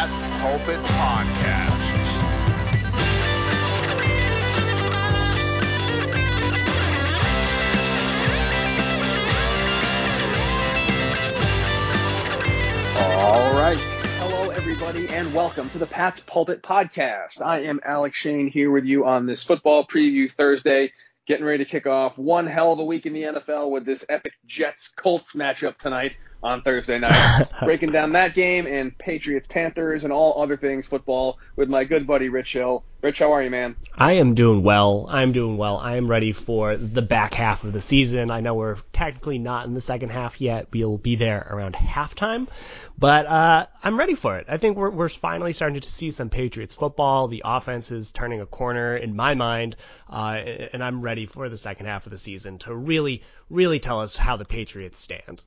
Pat's Pulpit Podcast. All right. Hello, everybody, and welcome to the Pat's Pulpit Podcast. I am Alec Shane here with you on this football preview Thursday, getting ready to kick off one hell of a week in the NFL with this epic Jets Colts matchup tonight on Thursday night. Breaking down that game and Patriots Panthers and all other things football with my good buddy Rich Hill. Rich, how are you, man? I am doing well. I'm doing well. I am ready for the back half of the season. I know we're technically not in the second half yet. We'll be there around halftime, but uh, I'm ready for it. I think we're, we're finally starting to see some Patriots football. The offense is turning a corner in my mind, uh, and I'm ready for the second half of the season to really, really tell us how the Patriots stand.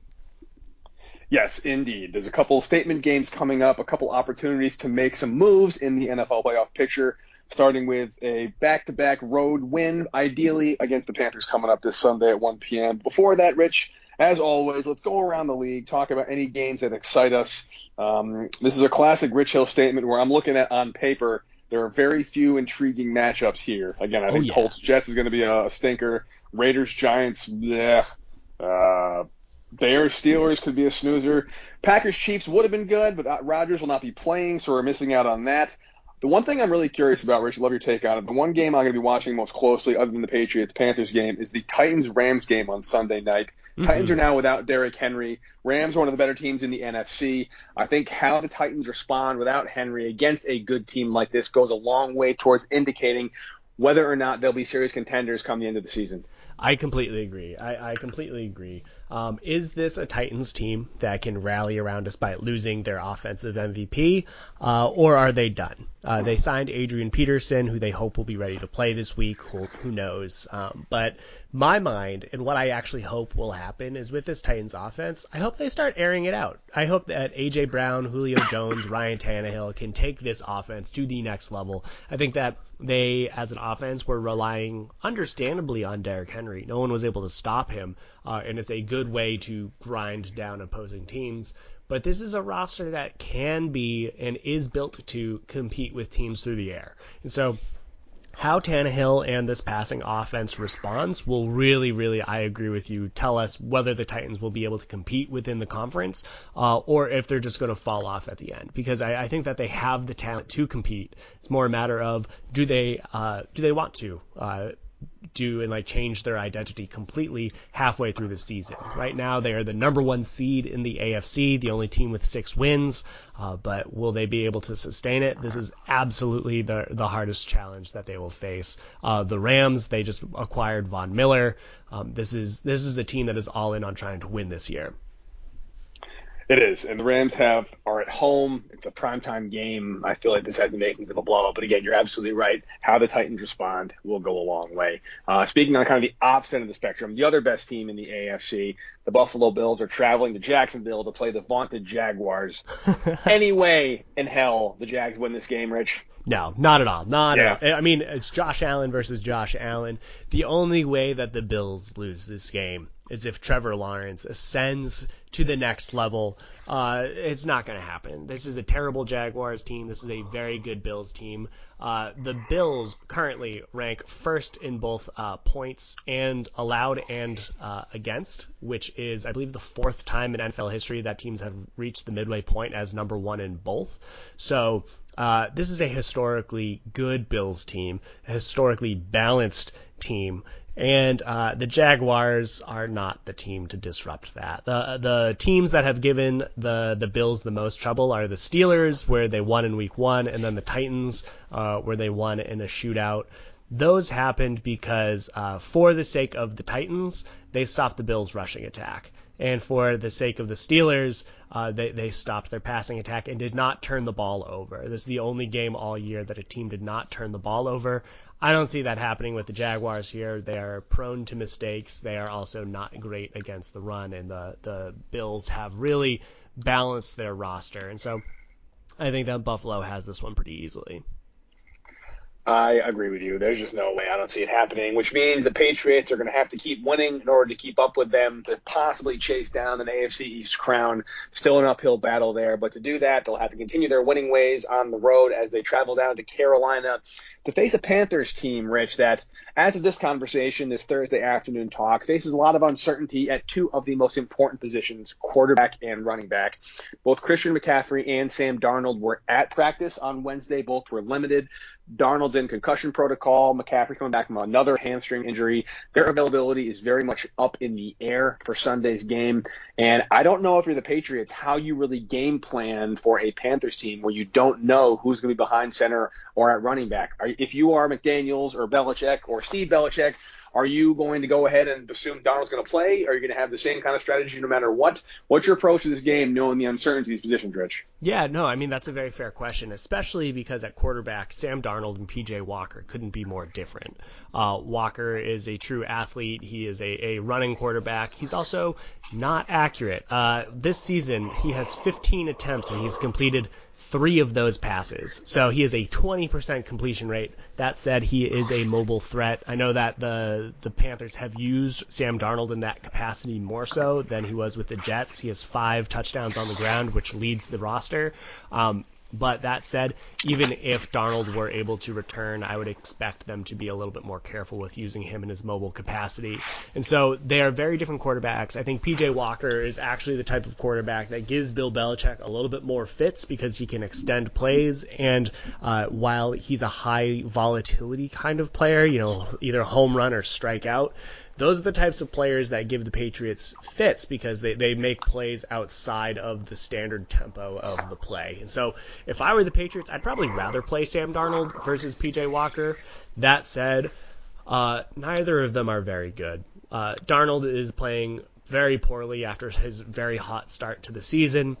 Yes, indeed. There's a couple statement games coming up, a couple opportunities to make some moves in the NFL playoff picture, starting with a back-to-back road win, ideally against the Panthers coming up this Sunday at 1 p.m. Before that, Rich, as always, let's go around the league, talk about any games that excite us. Um, this is a classic Rich Hill statement where I'm looking at on paper. There are very few intriguing matchups here. Again, I Oh, think yeah. Colts Jets is going to be a, a stinker. Raiders Giants, bleh. Uh, Bears Steelers could be a snoozer. Packers Chiefs would have been good, but uh, Rodgers will not be playing, so we're missing out on that. The one thing I'm really curious about, Rich, love your take on it. The one game I'm going to be watching most closely, other than the Patriots Panthers game, is the Titans Rams game on Sunday night. Titans are now without Derrick Henry. Rams are one of the better teams in the NFC. I think how the Titans respond without Henry against a good team like this goes a long way towards indicating whether or not they'll be serious contenders come the end of the season. I completely agree. I, I completely agree. Um, is this a Titans team that can rally around despite losing their offensive MVP, uh, or are they done? Uh, they signed Adrian Peterson, who they hope will be ready to play this week. Who, who knows? Um, but my mind and what I actually hope will happen is with this Titans offense, I hope they start airing it out. I hope that AJ Brown, Julio Jones, Ryan Tannehill can take this offense to the next level. I think that they, as an offense, were relying understandably on Derrick Henry. No one was able to stop him, uh, and it's a good way to grind down opposing teams. But this is a roster that can be and is built to compete with teams through the air. And so how Tannehill and this passing offense responds will really, really, I agree with you, tell us whether the Titans will be able to compete within the conference uh, or if they're just going to fall off at the end. Because I, I think that they have the talent to compete. It's more a matter of do they uh, do they want to. Uh, do and like change their identity completely halfway through the season. Right now, they are the number one seed in the AFC, the only team with six wins. Uh, but will they be able to sustain it? This is absolutely the the hardest challenge that they will face. Uh, the Rams, they just acquired Von Miller. Um, this is this is a team that is all in on trying to win this year. It is, and the Rams have are at home. It's a primetime game. I feel like this has the makings of a blowout. But again, you're absolutely right. How the Titans respond will go a long way. Uh, speaking on kind of the opposite of the spectrum, the other best team in the AFC, the Buffalo Bills, are traveling to Jacksonville to play the vaunted Jaguars. Any way in hell the Jags win this game, Rich? No, not at all. Not yeah. at all. I mean, it's Josh Allen versus Josh Allen. The only way that the Bills lose this game is if Trevor Lawrence ascends to the next level. Uh, it's not going to happen. This is a terrible Jaguars team. This is a very good Bills team. Uh, the Bills currently rank first in both uh, points and allowed and uh, against, which is, I believe, the fourth time in NFL history that teams have reached the midway point as number one in both. So uh, this is a historically good Bills team, a historically balanced team, and uh, the Jaguars are not the team to disrupt that. The the teams that have given the the Bills the most trouble are the Steelers, where they won in Week One, and then the Titans, uh, where they won in a shootout. Those happened because, uh, for the sake of the Titans, they stopped the Bills' rushing attack and for the sake of the Steelers, uh, they they stopped their passing attack and did not turn the ball over. This is the only game all year that a team did not turn the ball over. I don't see that happening with the Jaguars here. They are prone to mistakes. They are also not great against the run, and the the Bills have really balanced their roster, and so I think that Buffalo has this one pretty easily. I agree with you. There's just no way. I don't see it happening, which means the Patriots are going to have to keep winning in order to keep up with them to possibly chase down an AFC East crown. Still an uphill battle there, but to do that, they'll have to continue their winning ways on the road as they travel down to Carolina to face a Panthers team, Rich, that as of this conversation, this Thursday afternoon talk, faces a lot of uncertainty at two of the most important positions, quarterback and running back. Both Christian McCaffrey and Sam Darnold were at practice on Wednesday. Both were limited. Darnold's in concussion protocol. McCaffrey coming back from another hamstring injury. Their availability is very much up in the air for Sunday's game. And I don't know if you're the Patriots, how you really game plan for a Panthers team where you don't know who's going to be behind center or at running back. If you are McDaniels or Belichick or Steve Belichick, are you going to go ahead and assume Darnold's going to play? Are you going to have the same kind of strategy no matter what? What's your approach to this game, knowing the uncertainty of these positions, Rich? Yeah, no, I mean that's a very fair question, especially because at quarterback, Sam Darnold and PJ Walker couldn't be more different. Uh, Walker is a true athlete. He is a, a running quarterback. He's also not accurate. Uh, this season, he has 15 attempts and he's completed three of those passes. So he is a 20% completion rate. That said, he is a mobile threat. I know that the the Panthers have used Sam Darnold in that capacity more so than he was with the Jets. He has five touchdowns on the ground, which leads the roster. Um, but that said, even if Darnold were able to return, I would expect them to be a little bit more careful with using him in his mobile capacity. And so they are very different quarterbacks. I think PJ Walker is actually the type of quarterback that gives Bill Belichick a little bit more fits because he can extend plays. And uh, while he's a high volatility kind of player, you know, either home run or strikeout, those are the types of players that give the Patriots fits because they, they make plays outside of the standard tempo of the play. And so if I were the Patriots, I'd probably rather play Sam Darnold versus PJ Walker. That said, uh, neither of them are very good. Uh, Darnold is playing very poorly after his very hot start to the season.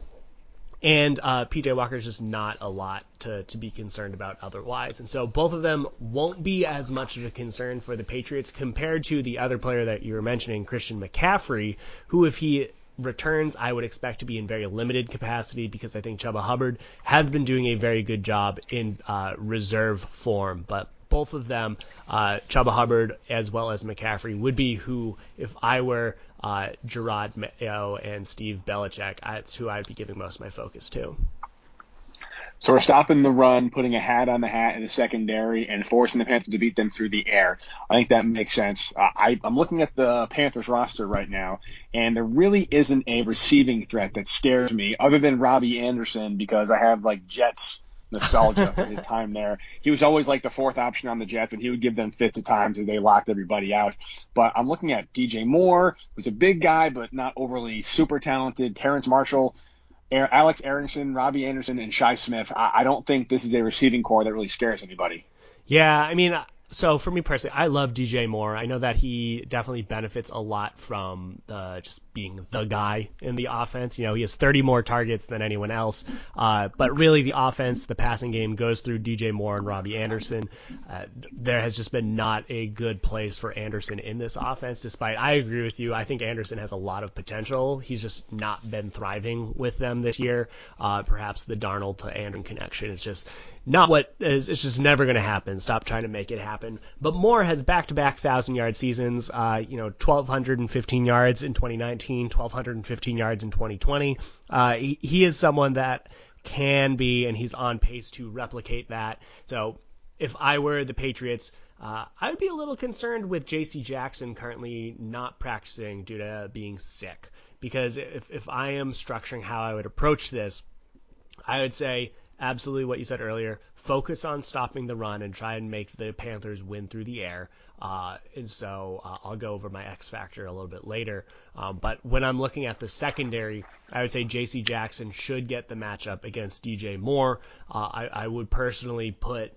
And uh, PJ Walker is just not a lot to, to be concerned about otherwise. And so both of them won't be as much of a concern for the Patriots compared to the other player that you were mentioning, Christian McCaffrey, who, if he returns, I would expect to be in very limited capacity because I think Chuba Hubbard has been doing a very good job in uh, reserve form. But both of them, uh, Chuba Hubbard as well as McCaffrey, would be who, if I were uh, Jerod Mayo and Steve Belichick, that's who I'd be giving most of my focus to. So we're stopping the run, putting a hat on the hat in the secondary, and forcing the Panthers to beat them through the air. I think that makes sense. Uh, I, I'm looking at the Panthers roster right now, and there really isn't a receiving threat that scares me other than Robbie Anderson because I have like Jets nostalgia for his time there. He was always like the fourth option on the Jets, and he would give them fits at times as they locked everybody out. But I'm looking at DJ Moore, who's a big guy but not overly super talented. Terrace Marshall. Alex Erickson, Robbie Anderson, and Shi Smith. I, I don't think this is a receiving corps that really scares anybody. Yeah, I mean, so for me personally, I love DJ Moore. I know that he definitely benefits a lot from uh, just being the guy in the offense. You know, he has 30 more targets than anyone else. Uh, but really, the offense, the passing game goes through DJ Moore and Robbie Anderson. Uh, there has just been not a good place for Anderson in this offense. Despite, I agree with you. I think Anderson has a lot of potential. He's just not been thriving with them this year. Uh, perhaps the Darnold to Anderson connection is just not what is it's just never going to happen. Stop trying to make it happen. But Moore has back-to-back thousand yard seasons. Uh, you know, 1,215 yards in 2019, 1,215 yards in 2020. Uh, he, he is someone that can be, and he's on pace to replicate that. So if I were the Patriots, uh, I would be a little concerned with J.C. Jackson currently not practicing due to being sick. Because if, if I am structuring how I would approach this, I would say absolutely what you said earlier. Focus on stopping the run and try and make the Panthers win through the air. Uh, and so uh, I'll go over my X factor a little bit later. Um, but when I'm looking at the secondary, I would say J.C. Jackson should get the matchup against DJ Moore. Uh, I, I, would personally put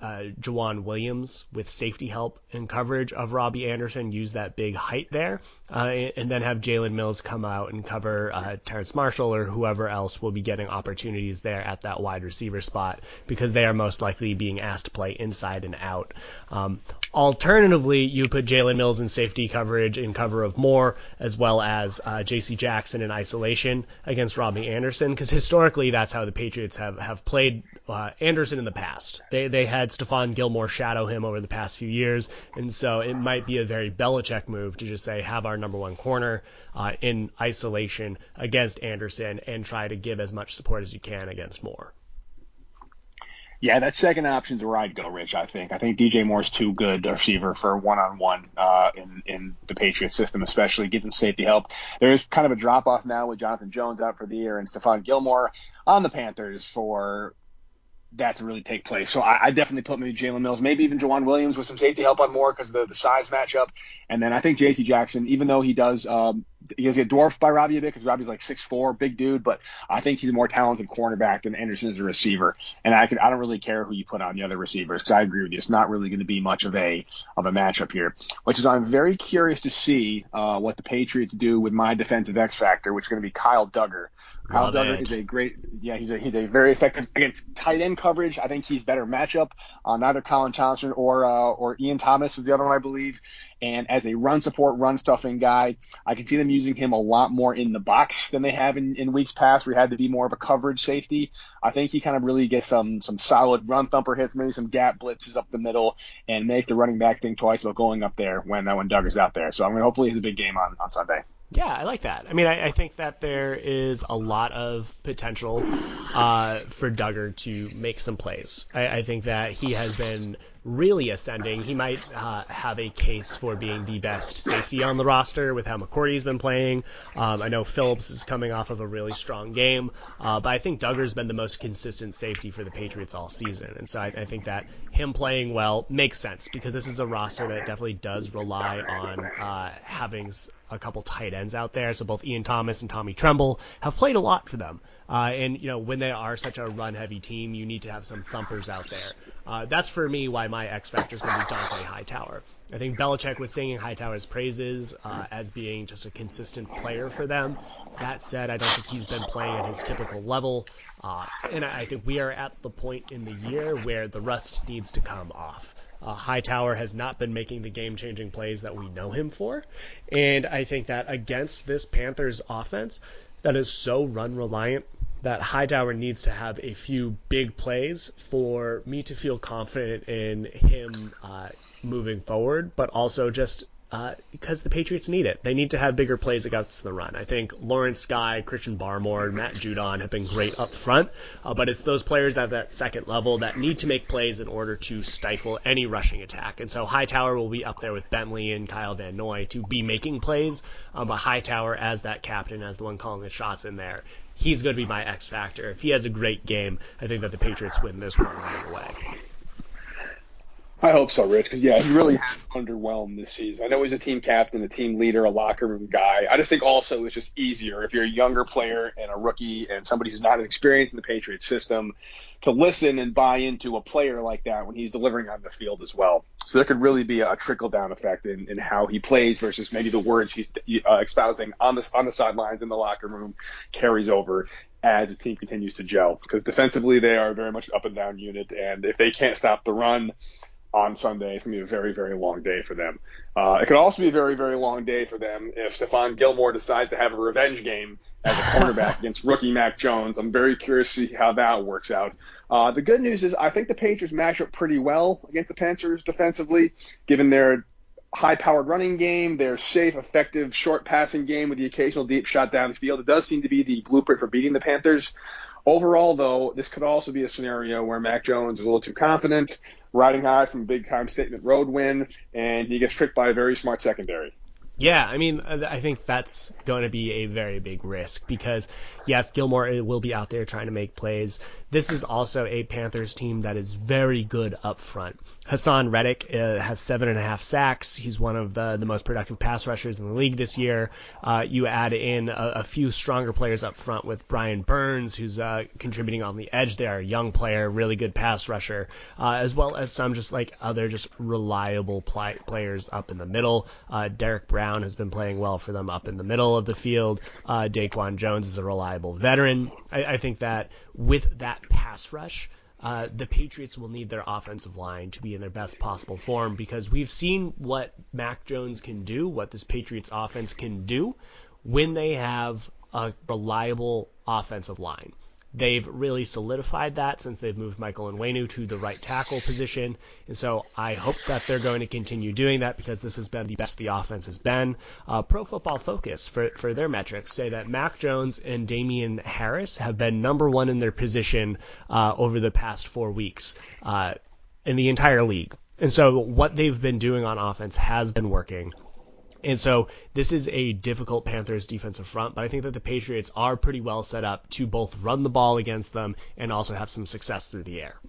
uh, Joejuan Williams with safety help and coverage of Robbie Anderson, use that big height there, uh, and then have Jalen Mills come out and cover uh, Terrace Marshall or whoever else will be getting opportunities there at that wide receiver spot because they are most likely being asked to play inside and out. Um, alternatively, you put Jalen Mills in safety coverage in cover of Moore, as well as uh, J.C. Jackson in isolation against Robbie Anderson, because historically that's how the Patriots have have played uh, Anderson in the past. They they had Stephon Gilmore shadow him over the past few years, and so it might be a very Belichick move to just say have our number one corner uh, in isolation against Anderson and try to give as much support as you can against Moore. Yeah, that second option is where I'd go, Rich. I think. I think DJ Moore's too good a receiver for one on one in in the Patriots system, especially give them safety help. There is kind of a drop off now with Jonathan Jones out for the year and Stephon Gilmore on the Panthers for that to really take place. So I, I definitely put maybe Jalen Mills, maybe even Joejuan Williams with some safety help on Moore because the, the size matchup. And then I think J.C. Jackson, even though he does, um, he does get dwarfed by Robbie a bit because Robbie's like six four, big dude, but I think he's a more talented cornerback than Anderson as a receiver. And I can I don't really care who you put on the other receivers because I agree with you. It's not really going to be much of a of a matchup here. Which is I'm very curious to see uh, what the Patriots do with my defensive X factor, which is going to be Kyle Dugger. Kyle Dugger is a great, yeah, he's a he's a very effective against tight end coverage. I think he's better matchup on uh, either Collin Johnson or uh, or Ian Thomas was the other one I believe. And as a run support, run stuffing guy, I can see them using him a lot more in the box than they have in, in weeks past, where he had to be more of a coverage safety. I think he kind of really gets some some solid run thumper hits, maybe some gap blitzes up the middle, and make the running back think twice about going up there when uh, when Dugger's out there. So I'm mean, hopefully he's a big game on on Sunday. Yeah, I like that. I mean, I, I think that there is a lot of potential uh, for Dugger to make some plays. I, I, think that he has been really ascending. He might uh, have a case for being the best safety on the roster with how McCourty's been playing. Um, I know Phillips is coming off of a really strong game, uh, but I think Dugger's been the most consistent safety for the Patriots all season. And so I, I think that him playing well makes sense because this is a roster that definitely does rely on uh, having a couple tight ends out there. So both Ian Thomas and Tommy Tremble have played a lot for them. Uh, and you know when they are such a run-heavy team, you need to have some thumpers out there. Uh, that's for me why my X factor is going to be Dont'a Hightower. I think Belichick was singing Hightower's praises uh, as being just a consistent player for them. That said, I don't think he's been playing at his typical level, uh, and I think we are at the point in the year where the rust needs to come off. Uh, Hightower has not been making the game changing plays that we know him for. And I think that against this Panthers offense that is so run reliant, that Hightower needs to have a few big plays for me to feel confident in him uh, moving forward, but also just uh, because the Patriots need it. They need to have bigger plays against the run. I think Lawrence Guy, Christian Barmore, Matt Judon have been great up front, uh, but it's those players at that second level that need to make plays in order to stifle any rushing attack. And so Hightower will be up there with Bentley and Kyle Van Noy to be making plays, um, but Hightower as that captain, as the one calling the shots in there, he's going to be my X factor. If he has a great game, I think that the Patriots win this one right away. I hope so, Rich. Because yeah, he really has underwhelmed this season. I know he's a team captain, a team leader, a locker room guy. I just think also it's just easier if you're a younger player and a rookie and somebody who's not as experienced in the Patriots system to listen and buy into a player like that when he's delivering on the field as well. So there could really be a trickle down effect in, in how he plays versus maybe the words he's uh, espousing on the on the sidelines in the locker room carries over as his team continues to gel. Because defensively they are very much up and down unit, and if they can't stop the run on Sunday. It's going to be a very, very long day for them. Uh, it could also be a very, very long day for them if Stephon Gilmore decides to have a revenge game as a cornerback against rookie Mac Jones. I'm very curious to see how that works out. Uh, the good news is I think the Patriots match up pretty well against the Panthers defensively, given their high-powered running game, their safe, effective, short passing game with the occasional deep shot downfield. It does seem to be the blueprint for beating the Panthers. Overall, though, this could also be a scenario where Mac Jones is a little too confident, riding high from big time statement road win, and he gets tricked by a very smart secondary. Yeah, I mean, I think that's going to be a very big risk because, yes, Gilmore will be out there trying to make plays. This is also a Panthers team that is very good up front. Haason Reddick uh, has seven and a half sacks. He's one of the, the most productive pass rushers in the league this year. Uh, you add in a, a, few stronger players up front with Brian Burns, who's uh, contributing on the edge there, young player, really good pass rusher, uh, as well as some just like other just reliable pl- players up in the middle. Uh, Derrick Brown has been playing well for them up in the middle of the field. Uh, Daquan Jones is a reliable veteran. I, I think that with that pass rush, uh, the Patriots will need their offensive line to be in their best possible form because we've seen what Mac Jones can do, what this Patriots offense can do when they have a reliable offensive line. They've really solidified that since they've moved Michael Onwenu to the right tackle position. And so I hope that they're going to continue doing that because this has been the best the offense has been. Uh, Pro Football Focus, for, for their metrics, say that Mac Jones and Damien Harris have been number one in their position uh, over the past four weeks uh, in the entire league. And so what they've been doing on offense has been working. And so this is a difficult Panthers defensive front, but I think that the Patriots are pretty well set up to both run the ball against them and also have some success through the air.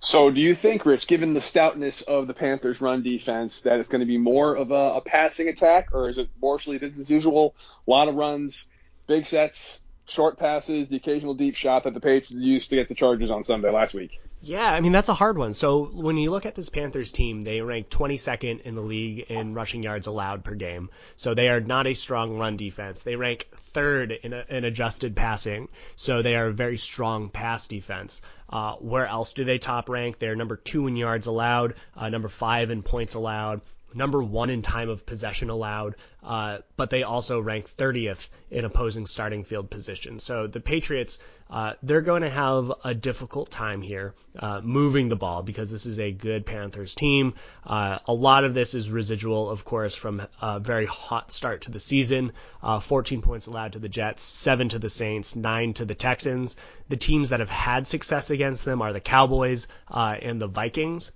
So, do you think, Rich, given the stoutness of the Panthers' run defense, that it's going to be more of a, a passing attack, or is it mostly as usual? A lot of runs, big sets, short passes, the occasional deep shot that the Patriots used to get the Chargers on Sunday last week. Yeah, I mean that's a hard one. So when you look at this Panthers team, they rank 22nd in the league in rushing yards allowed per game. So they are not a strong run defense. They rank third in, a, in adjusted passing. So they are a very strong pass defense. Uh, where else do they top rank? They're number two in yards allowed, uh, number five in points allowed, number one in time of possession allowed, uh, but they also rank 30th in opposing starting field position. So the Patriots, uh, they're going to have a difficult time here uh, moving the ball because this is a good Panthers team. Uh, a lot of this is residual, of course, from a very hot start to the season. Uh, 14 points allowed to the Jets, 7 to the Saints, 9 to the Texans. The teams that have had success against them are the Cowboys uh, and the Vikings.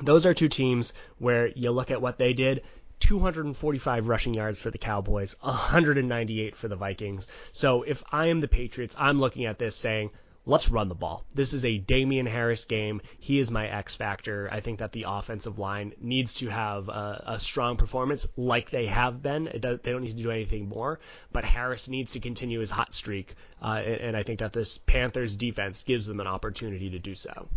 Those are two teams where you look at what they did. 245 rushing yards for the Cowboys, 198 for the Vikings. So if I am the Patriots, I'm looking at this saying, let's run the ball. This is a Damien Harris game. He is my X factor. I think that the offensive line needs to have a, a strong performance like they have been. Does, they don't need to do anything more, but Harris needs to continue his hot streak. Uh, and, and I think that this Panthers defense gives them an opportunity to do so.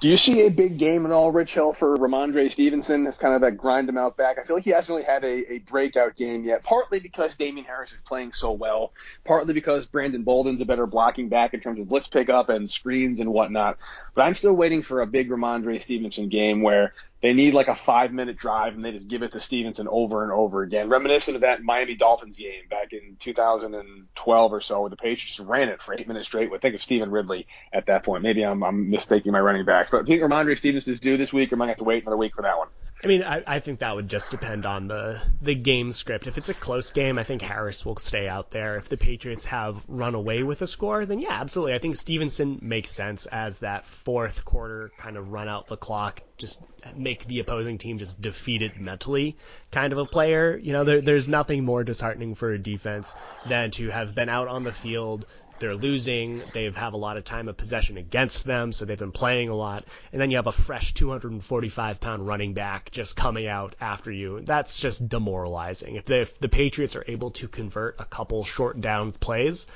Do you see a big game at all, Rich Hill, for Rhamondre Stevenson? It's kind of that grind him out back. I feel like he hasn't really had a, a breakout game yet, partly because Damien Harris is playing so well, partly because Brandon Bolden's a better blocking back in terms of blitz pickup and screens and whatnot. But I'm still waiting for a big Rhamondre Stevenson game where they need like a five minute drive and they just give it to Stevenson over and over again. Reminiscent of that Miami Dolphins game back in 2012 or so where the Patriots ran it for eight minutes straight. But think of Stevan Ridley at that point. Maybe I'm, I'm mistaking my running backs. But I think Rhamondre Stevenson's due this week or I to have to wait another week for that one? I mean, I, I think that would just depend on the the game script. If it's a close game, I think Harris will stay out there. If the Patriots have run away with a score, then yeah, absolutely. I think Stevenson makes sense as that fourth quarter kind of run out the clock, just make the opposing team just defeated mentally kind of a player. You know, there, there's nothing more disheartening for a defense than to have been out on the field they're losing. They have a lot of time of possession against them, so they've been playing a lot. And then you have a fresh 245 pound running back just coming out after you. That's just demoralizing. If, if the Patriots are able to convert a couple short down plays,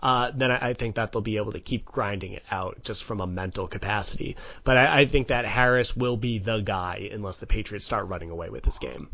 uh, then I, I, think that they'll be able to keep grinding it out just from a mental capacity. But I, I think that Harris will be the guy unless the Patriots start running away with this game.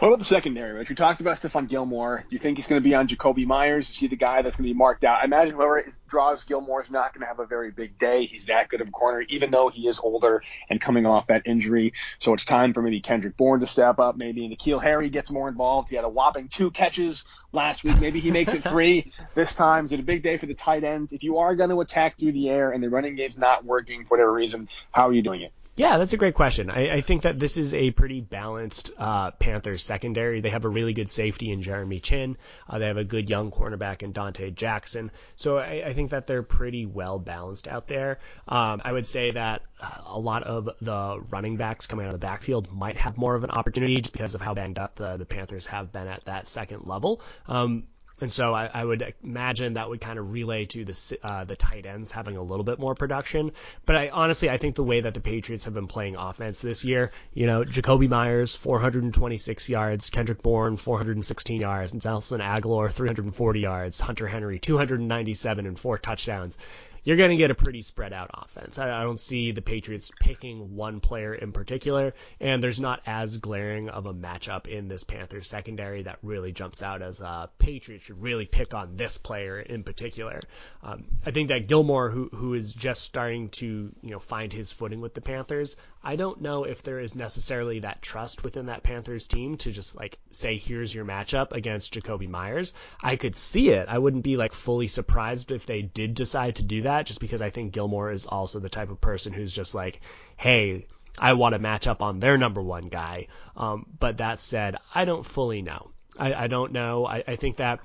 What about the secondary, Rich? We talked about Stephon Gilmore. Do you think he's going to be on Jakobi Meyers? Is he the guy that's going to be marked out? I imagine whoever draws Gilmore is not going to have a very big day. He's that good of a corner, even though he is older and coming off that injury. So it's time for maybe Kendrick Bourne to step up. Maybe N'Keal Harry gets more involved. He had a whopping two catches last week. Maybe he makes it three this time. Is it a big day for the tight end? If you are going to attack through the air and the running game's not working for whatever reason, how are you doing it? Yeah, that's a great question. I, I think that this is a pretty balanced uh, Panthers secondary. They have a really good safety in Jeremy Chinn. Uh, they have a good young cornerback in Donte Jackson. So I, I think that they're pretty well balanced out there. Um, I would say that uh, a lot of the running backs coming out of the backfield might have more of an opportunity just because of how banged up the, the Panthers have been at that second level. Um, and so I, I, would imagine that would kind of relay to the uh, the tight ends having a little bit more production. But I honestly I think the way that the Patriots have been playing offense this year, you know, Jakobi Meyers 426 yards, Kendrick Bourne 416 yards, and Nelson Agholor 340 yards, Hunter Henry 297 and four touchdowns you're going to get a pretty spread out offense. I, I, don't see the Patriots picking one player in particular, and there's not as glaring of a matchup in this Panthers secondary that really jumps out as uh, Patriots should really pick on this player in particular. Um, I think that Gilmore, who who is just starting to you know find his footing with the Panthers, I don't know if there is necessarily that trust within that Panthers team to just like say here's your matchup against Jakobi Meyers. I could see it. I wouldn't be like fully surprised if they did decide to do that that just because I think Gilmore is also the type of person who's just like, hey, I want to match up on their number one guy. Um, but that said, I don't fully know. I, I don't know. I, I think that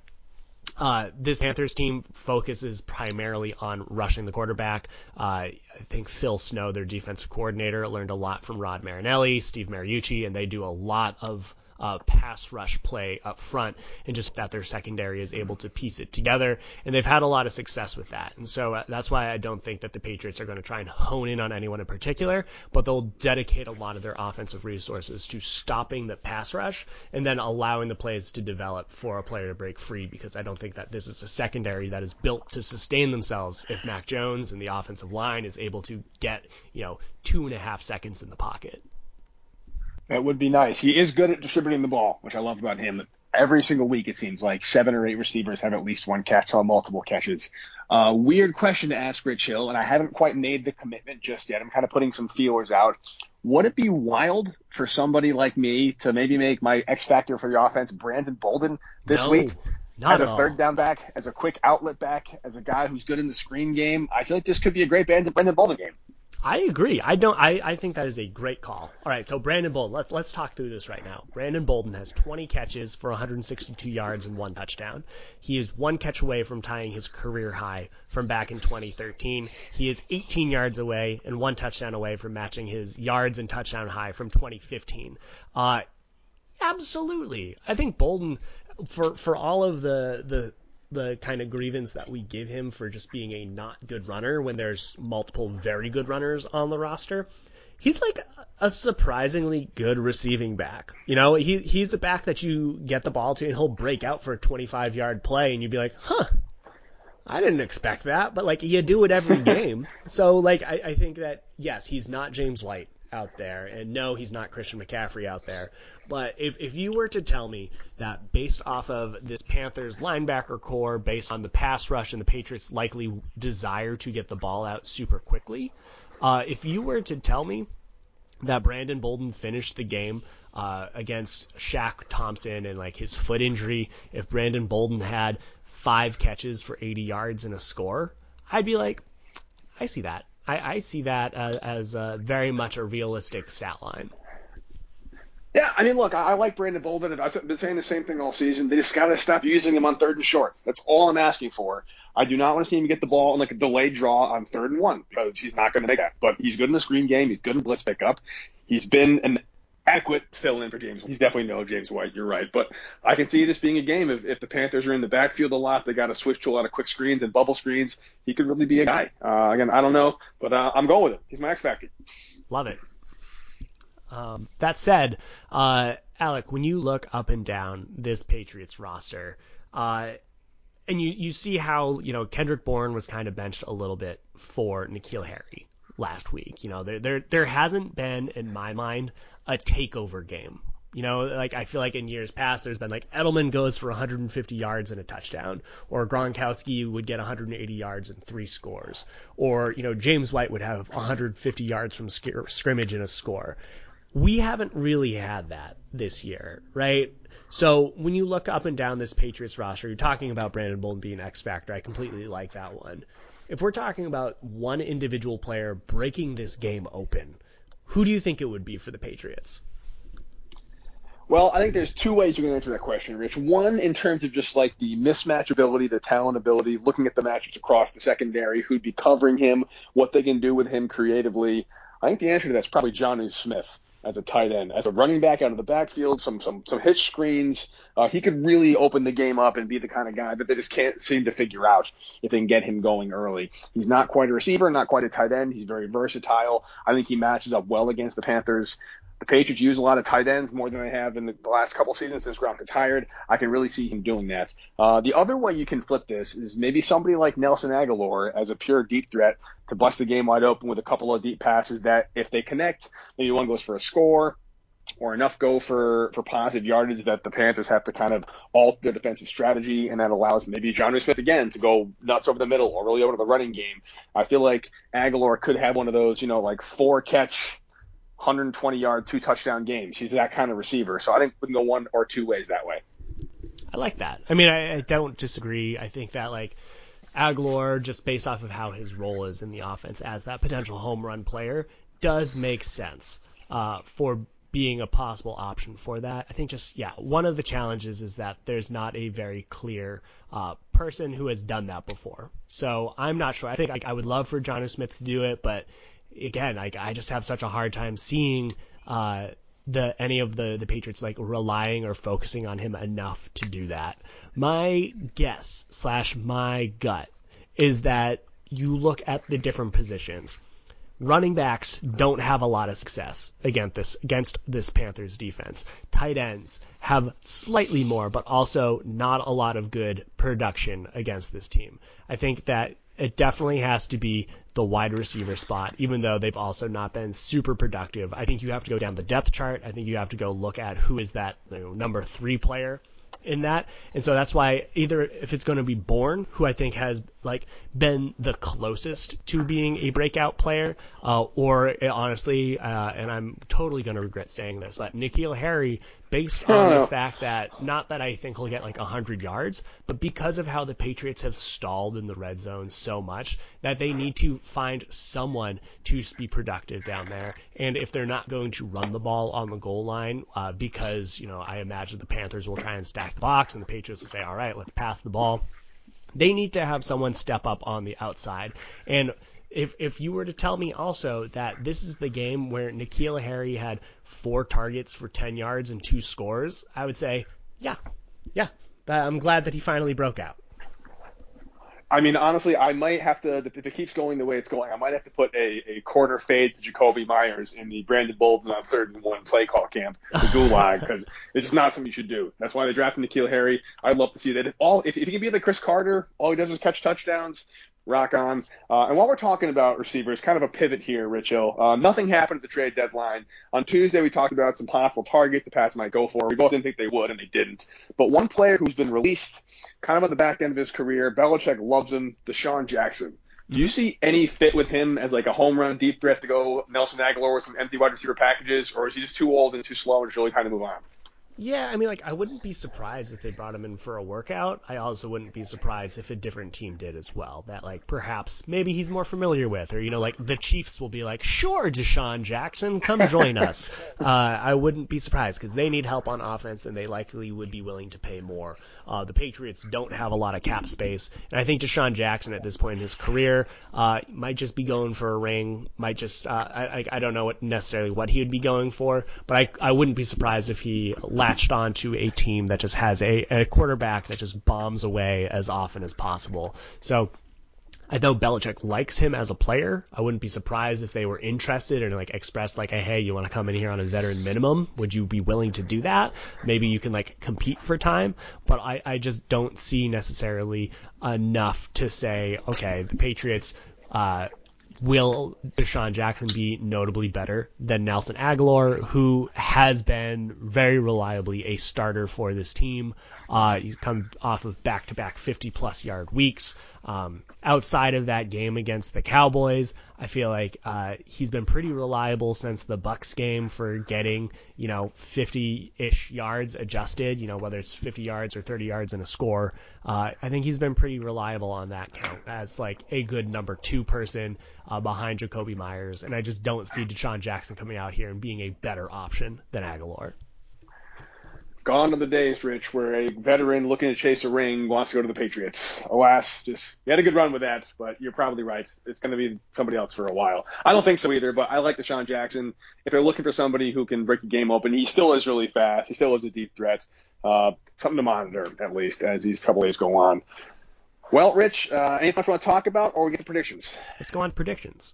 uh, this Panthers team focuses primarily on rushing the quarterback. Uh, I think Phil Snow, their defensive coordinator, learned a lot from Rod Marinelli, Steve Mariucci, and they do a lot of uh, pass rush play up front, and just that their secondary is able to piece it together. And they've had a lot of success with that. And so uh, that's why I don't think that the Patriots are going to try and hone in on anyone in particular, but they'll dedicate a lot of their offensive resources to stopping the pass rush and then allowing the plays to develop for a player to break free because I don't think that this is a secondary that is built to sustain themselves if Mac Jones and the offensive line is able to get, you know, two and a half seconds in the pocket. That would be nice. He is good at distributing the ball, which I love about him. Every single week, it seems like seven or eight receivers have at least one catch on multiple catches. Uh, weird question to ask Rich Hill, and I haven't quite made the commitment just yet. I'm kind of putting some feelers out. Would it be wild for somebody like me to maybe make my X factor for the offense Brandon Bolden this no, week? as a third down back, as a quick outlet back, as a guy who's good in the screen game, I feel like this could be a great Brandon Bolden game. I agree. I don't. I, I think that is a great call. All right, so Brandon Bolden. Let's let's talk through this right now. Brandon Bolden has 20 catches for 162 yards and one touchdown. He is one catch away from tying his career high from back in 2013. He is 18 yards away and one touchdown away from matching his yards and touchdown high from 2015. Uh, absolutely. I think Bolden for for all of the the the kind of grievance that we give him for just being a not good runner when there's multiple very good runners on the roster. He's like a surprisingly good receiving back. You know, he he's a back that you get the ball to and he'll break out for a 25 yard play and you'd be like, huh, I didn't expect that, but like you do it every game. so like I, I think that yes, he's not James White out there, and no, he's not Christian McCaffrey out there. But if, if you were to tell me that based off of this Panthers linebacker corps, based on the pass rush and the Patriots' likely desire to get the ball out super quickly, uh, if you were to tell me that Brandon Bolden finished the game uh, against Shaq Thompson and like his foot injury, if Brandon Bolden had five catches for 80 yards and a score, I'd be like, I see that. I, I see that uh, as uh, very much a realistic stat line. Yeah, I mean, look, I, I like Brandon Bolden. I've been saying the same thing all season. They just got to stop using him on third and short. That's all I'm asking for. I do not want to see him get the ball in like a delayed draw on third and one because he's not going to make that. But he's good in the screen game. He's good in blitz pickup. He's been an adequate fill in for James. He's definitely no James White. You're right, but I can see this being a game if, if the Panthers are in the backfield a lot, they got to switch to a lot of quick screens and bubble screens. He could really be a guy. Uh, again, I don't know, but uh, I'm going with it. He's my X factor. Love it. Um, that said, uh, Alec, when you look up and down this Patriots roster, uh, and you, you see how you know Kendrick Bourne was kind of benched a little bit for N'Keal Harry last week. You know, there there there hasn't been in my mind a takeover game. You know, like I feel like in years past, there's been like Edelman goes for 150 yards and a touchdown, or Gronkowski would get 180 yards and three scores, or you know James White would have 150 yards from scrimmage and a score. We haven't really had that this year, right? So when you look up and down this Patriots roster, you're talking about Brandon Bolden being X factor. I completely like that one. If we're talking about one individual player breaking this game open, who do you think it would be for the Patriots? Well, I think there's two ways you can answer that question, Rich. One, in terms of just like the mismatch ability, the talent ability, looking at the matchups across the secondary, who'd be covering him, what they can do with him creatively. I think the answer to that's probably Jonnu Smith as a tight end, as a running back out of the backfield, some some some hitch screens. Uh, he could really open the game up and be the kind of guy that they just can't seem to figure out if they can get him going early. He's not quite a receiver, not quite a tight end. He's very versatile. I think he matches up well against the Panthers the Patriots use a lot of tight ends more than they have in the last couple seasons since Gronk retired. I can really see him doing that. Uh, the other way you can flip this is maybe somebody like Nelson Agholor as a pure deep threat to bust the game wide open with a couple of deep passes that if they connect, maybe one goes for a score or enough go for, for positive yardage that the Panthers have to kind of alter their defensive strategy, and that allows maybe Jonnu Smith again to go nuts over the middle or really over to the running game. I feel like Agholor could have one of those, you know, like four catch 120 yard, two touchdown games. He's that kind of receiver. So I think we can go one or two ways that way. I like that. I mean, I, I don't disagree. I think that like Agholor, just based off of how his role is in the offense as that potential home run player, does make sense uh, for being a possible option for that. I think just yeah, one of the challenges is that there's not a very clear uh, person who has done that before. So I'm not sure. I think I, I would love for Jonnu Smith to do it, but again, like I just have such a hard time seeing uh, the any of the the Patriots like relying or focusing on him enough to do that. My guess slash my gut is that you look at the different positions. Running backs don't have a lot of success against this against this Panthers defense. Tight ends have slightly more, but also not a lot of good production against this team. I think that it definitely has to be the wide receiver spot, even though they've also not been super productive. I think you have to go down the depth chart. I think you have to go look at who is that you know, number three player in that. And so that's why either if it's going to be Bourne, who I think has like been the closest to being a breakout player, uh, or honestly, uh, and I'm totally going to regret saying this, but N'Keal Harry based on the fact that not that I think he'll get like 100 yards, but because of how the Patriots have stalled in the red zone so much that they need to find someone to be productive down there. And if they're not going to run the ball on the goal line, uh, because you know I imagine the Panthers will try and stack the box, and the Patriots will say, "All right, let's pass the ball." They need to have someone step up on the outside and if if you were to tell me also that this is the game where N'Keal Harry had four targets for 10 yards and two scores, I would say, yeah, yeah, I'm glad that he finally broke out. I mean, honestly, I might have to, if it keeps going the way it's going, I might have to put a, a corner fade to Jakobi Meyers in the Brandon Bolden on third and one play call camp, the gulag, because it's just not something you should do. That's why they drafted N'Keal Harry. I'd love to see that. If all, if, if he can be like Cris Carter, all he does is catch touchdowns, rock on. Uh, and while we're talking about receivers, kind of a pivot here, Rich Hill. Uh, nothing happened at the trade deadline. On Tuesday, we talked about some possible targets the Pats might go for. We both didn't think they would, and they didn't. But one player who's been released kind of at the back end of his career, Belichick loves him, DeSean Jackson. Do you see any fit with him as like a home run deep threat to go Nelson Agholor with some empty wide receiver packages, or is he just too old and too slow and really kind of move on? Yeah, I mean, like I wouldn't be surprised if they brought him in for a workout. I also wouldn't be surprised if a different team did as well. That like perhaps maybe he's more familiar with, or you know, like the Chiefs will be like, sure, DeSean Jackson, come join us. Uh, I wouldn't be surprised because they need help on offense and they likely would be willing to pay more. Uh, the Patriots don't have a lot of cap space, and I think DeSean Jackson at this point in his career uh, might just be going for a ring. Might just uh, I I don't know what necessarily what he would be going for, but I I wouldn't be surprised if he latched onto a team that just has a, a quarterback that just bombs away as often as possible. So I know Belichick likes him as a player. I wouldn't be surprised if they were interested and like expressed like, hey, you want to come in here on a veteran minimum? Would you be willing to do that? Maybe you can like compete for time, but I, I just don't see necessarily enough to say, okay, the Patriots uh, will DeSean Jackson be notably better than Nelson Agholor, who has been very reliably a starter for this team? Uh, he's come off of back-to-back 50-plus yard weeks. Um, outside of that game against the Cowboys, I feel like uh, he's been pretty reliable since the Bucs game for getting you know 50-ish yards adjusted. You know whether it's 50 yards or 30 yards in a score. Uh, I think he's been pretty reliable on that count as like a good number two person uh, behind Jakobi Meyers, and I just don't see DeSean Jackson coming out here and being a better option than Agholor. Gone are the days, Rich, where a veteran looking to chase a ring wants to go to the Patriots. Alas, just you had a good run with that, but you're probably right. It's going to be somebody else for a while. I don't think so either, but I like DeSean Jackson. If they're looking for somebody who can break the game open, he still is really fast. He still is a deep threat. Uh, something to monitor at least as these couple days go on. Well, Rich, uh, anything else you want to talk about, or we get to predictions? Let's go on predictions.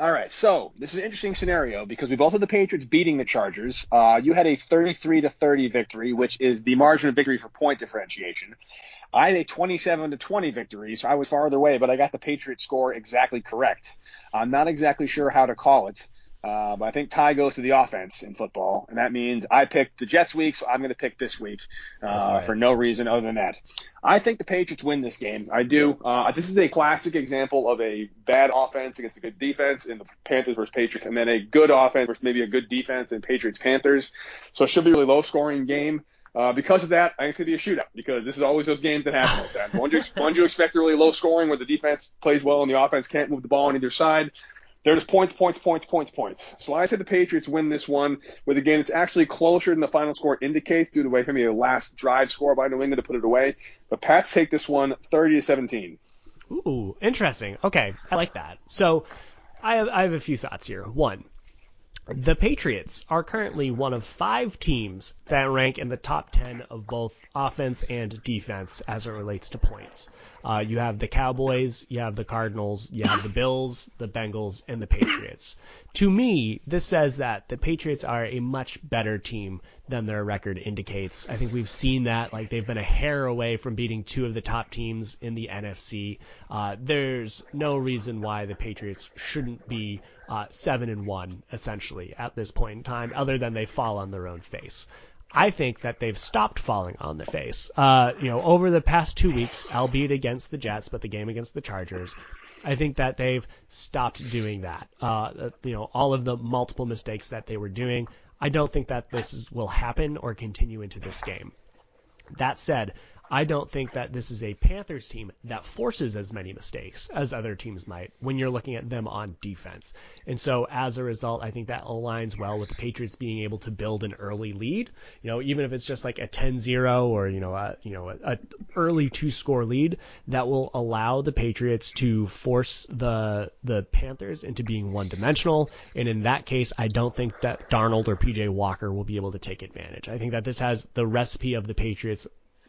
All right, so this is an interesting scenario because we both had the Patriots beating the Chargers. Uh, you had a 33 to 30 victory, which is the margin of victory for point differentiation. I had a 27 to 20 victory, so I was farther away, but I got the Patriots score exactly correct. I'm not exactly sure how to call it. Uh, but I think tie goes to the offense in football, and that means I picked the Jets week, so I'm going to pick this week uh, right. for no reason other than that. I think the Patriots win this game. I do. Uh, this is a classic example of a bad offense against a good defense in the Panthers versus Patriots, and then a good offense versus maybe a good defense in Patriots Panthers. So it should be a really low scoring game. Uh, because of that, I think it's going to be a shootout because this is always those games that happen like that. One, one you expect a really low scoring where the defense plays well and the offense can't move the ball on either side. There's points, points, points, points, points. So I said the Patriots win this one with a game that's actually closer than the final score indicates due to way maybe a last drive score by New England to put it away. But Pats take this one 30 to 17. Ooh, interesting. Okay, I like that. So I have, I have a few thoughts here. One, the Patriots are currently one of five teams that rank in the top 10 of both offense and defense as it relates to points. Uh, you have the Cowboys, you have the Cardinals, you have the Bills, the Bengals, and the Patriots. To me, this says that the Patriots are a much better team than their record indicates. I think we've seen that. Like they've been a hair away from beating two of the top teams in the NFC. Uh, there's no reason why the Patriots shouldn't be uh, seven and one essentially at this point in time, other than they fall on their own face. I think that they've stopped falling on the face. Uh, you know, over the past two weeks, albeit against the Jets, but the game against the Chargers, I think that they've stopped doing that. Uh, you know, all of the multiple mistakes that they were doing. I don't think that this is, will happen or continue into this game. That said, I don't think that this is a Panthers team that forces as many mistakes as other teams might when you're looking at them on defense. And so as a result, I think that aligns well with the Patriots being able to build an early lead. You know, even if it's just like a 10-0 or, you know, a, you know, a, a early two-score lead that will allow the Patriots to force the the Panthers into being one-dimensional. And in that case, I don't think that Darnold or PJ Walker will be able to take advantage. I think that this has the recipe of the Patriots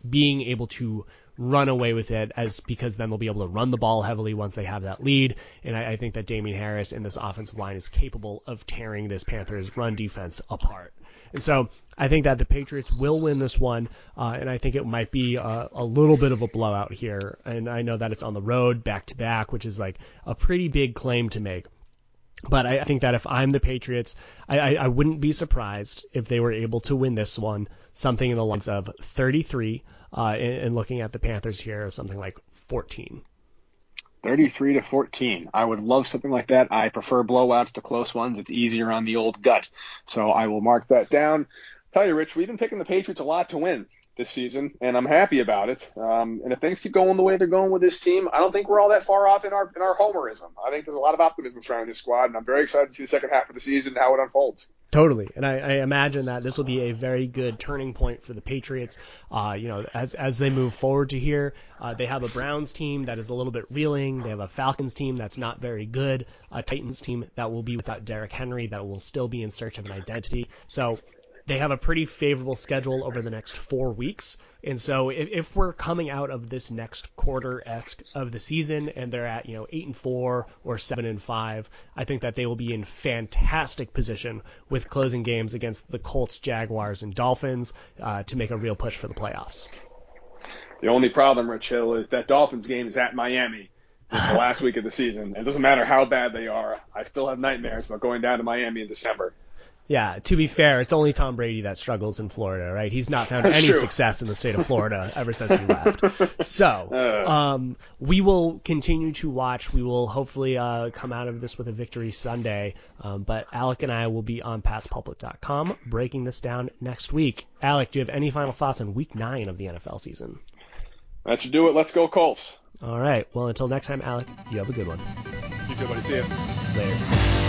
being able to run away with it as because then they'll be able to run the ball heavily once they have that lead. And I, I think that Damien Harris and this offensive line is capable of tearing this Panthers run defense apart. And so I think that the Patriots will win this one, uh, and I think it might be a, a, little bit of a blowout here. And I know that it's on the road, back to back, which is like a pretty big claim to make. But I, think that if I'm the Patriots, I, I, I wouldn't be surprised if they were able to win this one, something in the lines of 33, uh, and, and looking at the Panthers here, something like 14. 33 to 14. I would love something like that. I prefer blowouts to close ones. It's easier on the old gut. So I will mark that down. Tell you, Rich, we've been picking the Patriots a lot to win this season, and I'm happy about it. Um, and if things keep going the way they're going with this team, I don't think we're all that far off in our in our homerism. I think there's a lot of optimism surrounding this squad, and I'm very excited to see the second half of the season and how it unfolds. Totally, and I, I, imagine that this will be a very good turning point for the Patriots. Uh, you know, as as they move forward to here, uh, they have a Browns team that is a little bit reeling. They have a Falcons team that's not very good. A Titans team that will be without Derrick Henry, that will still be in search of an identity. So they have a pretty favorable schedule over the next four weeks. And so if, if we're coming out of this next quarter esque of the season and they're at, you know, eight and four or seven and five, I think that they will be in fantastic position with closing games against the Colts, Jaguars, and Dolphins uh, to make a real push for the playoffs. The only problem, Rich Hill, is that Dolphins game is at Miami. The last week of the season. It doesn't matter how bad they are. I still have nightmares about going down to Miami in December. Yeah, to be fair, it's only Tom Brady that struggles in Florida, right? He's not found any true. success in the state of Florida ever since he left. So, Uh. um, we will continue to watch. We will hopefully uh, come out of this with a victory Sunday. Um, but Alec and I will be on patspulpit.com breaking this down next week. Alec, do you have any final thoughts on week nine of the NFL season? That should do it. Let's go, Colts. All right. Well, until next time, Alec, you have a good one. You too, buddy. See ya. Later.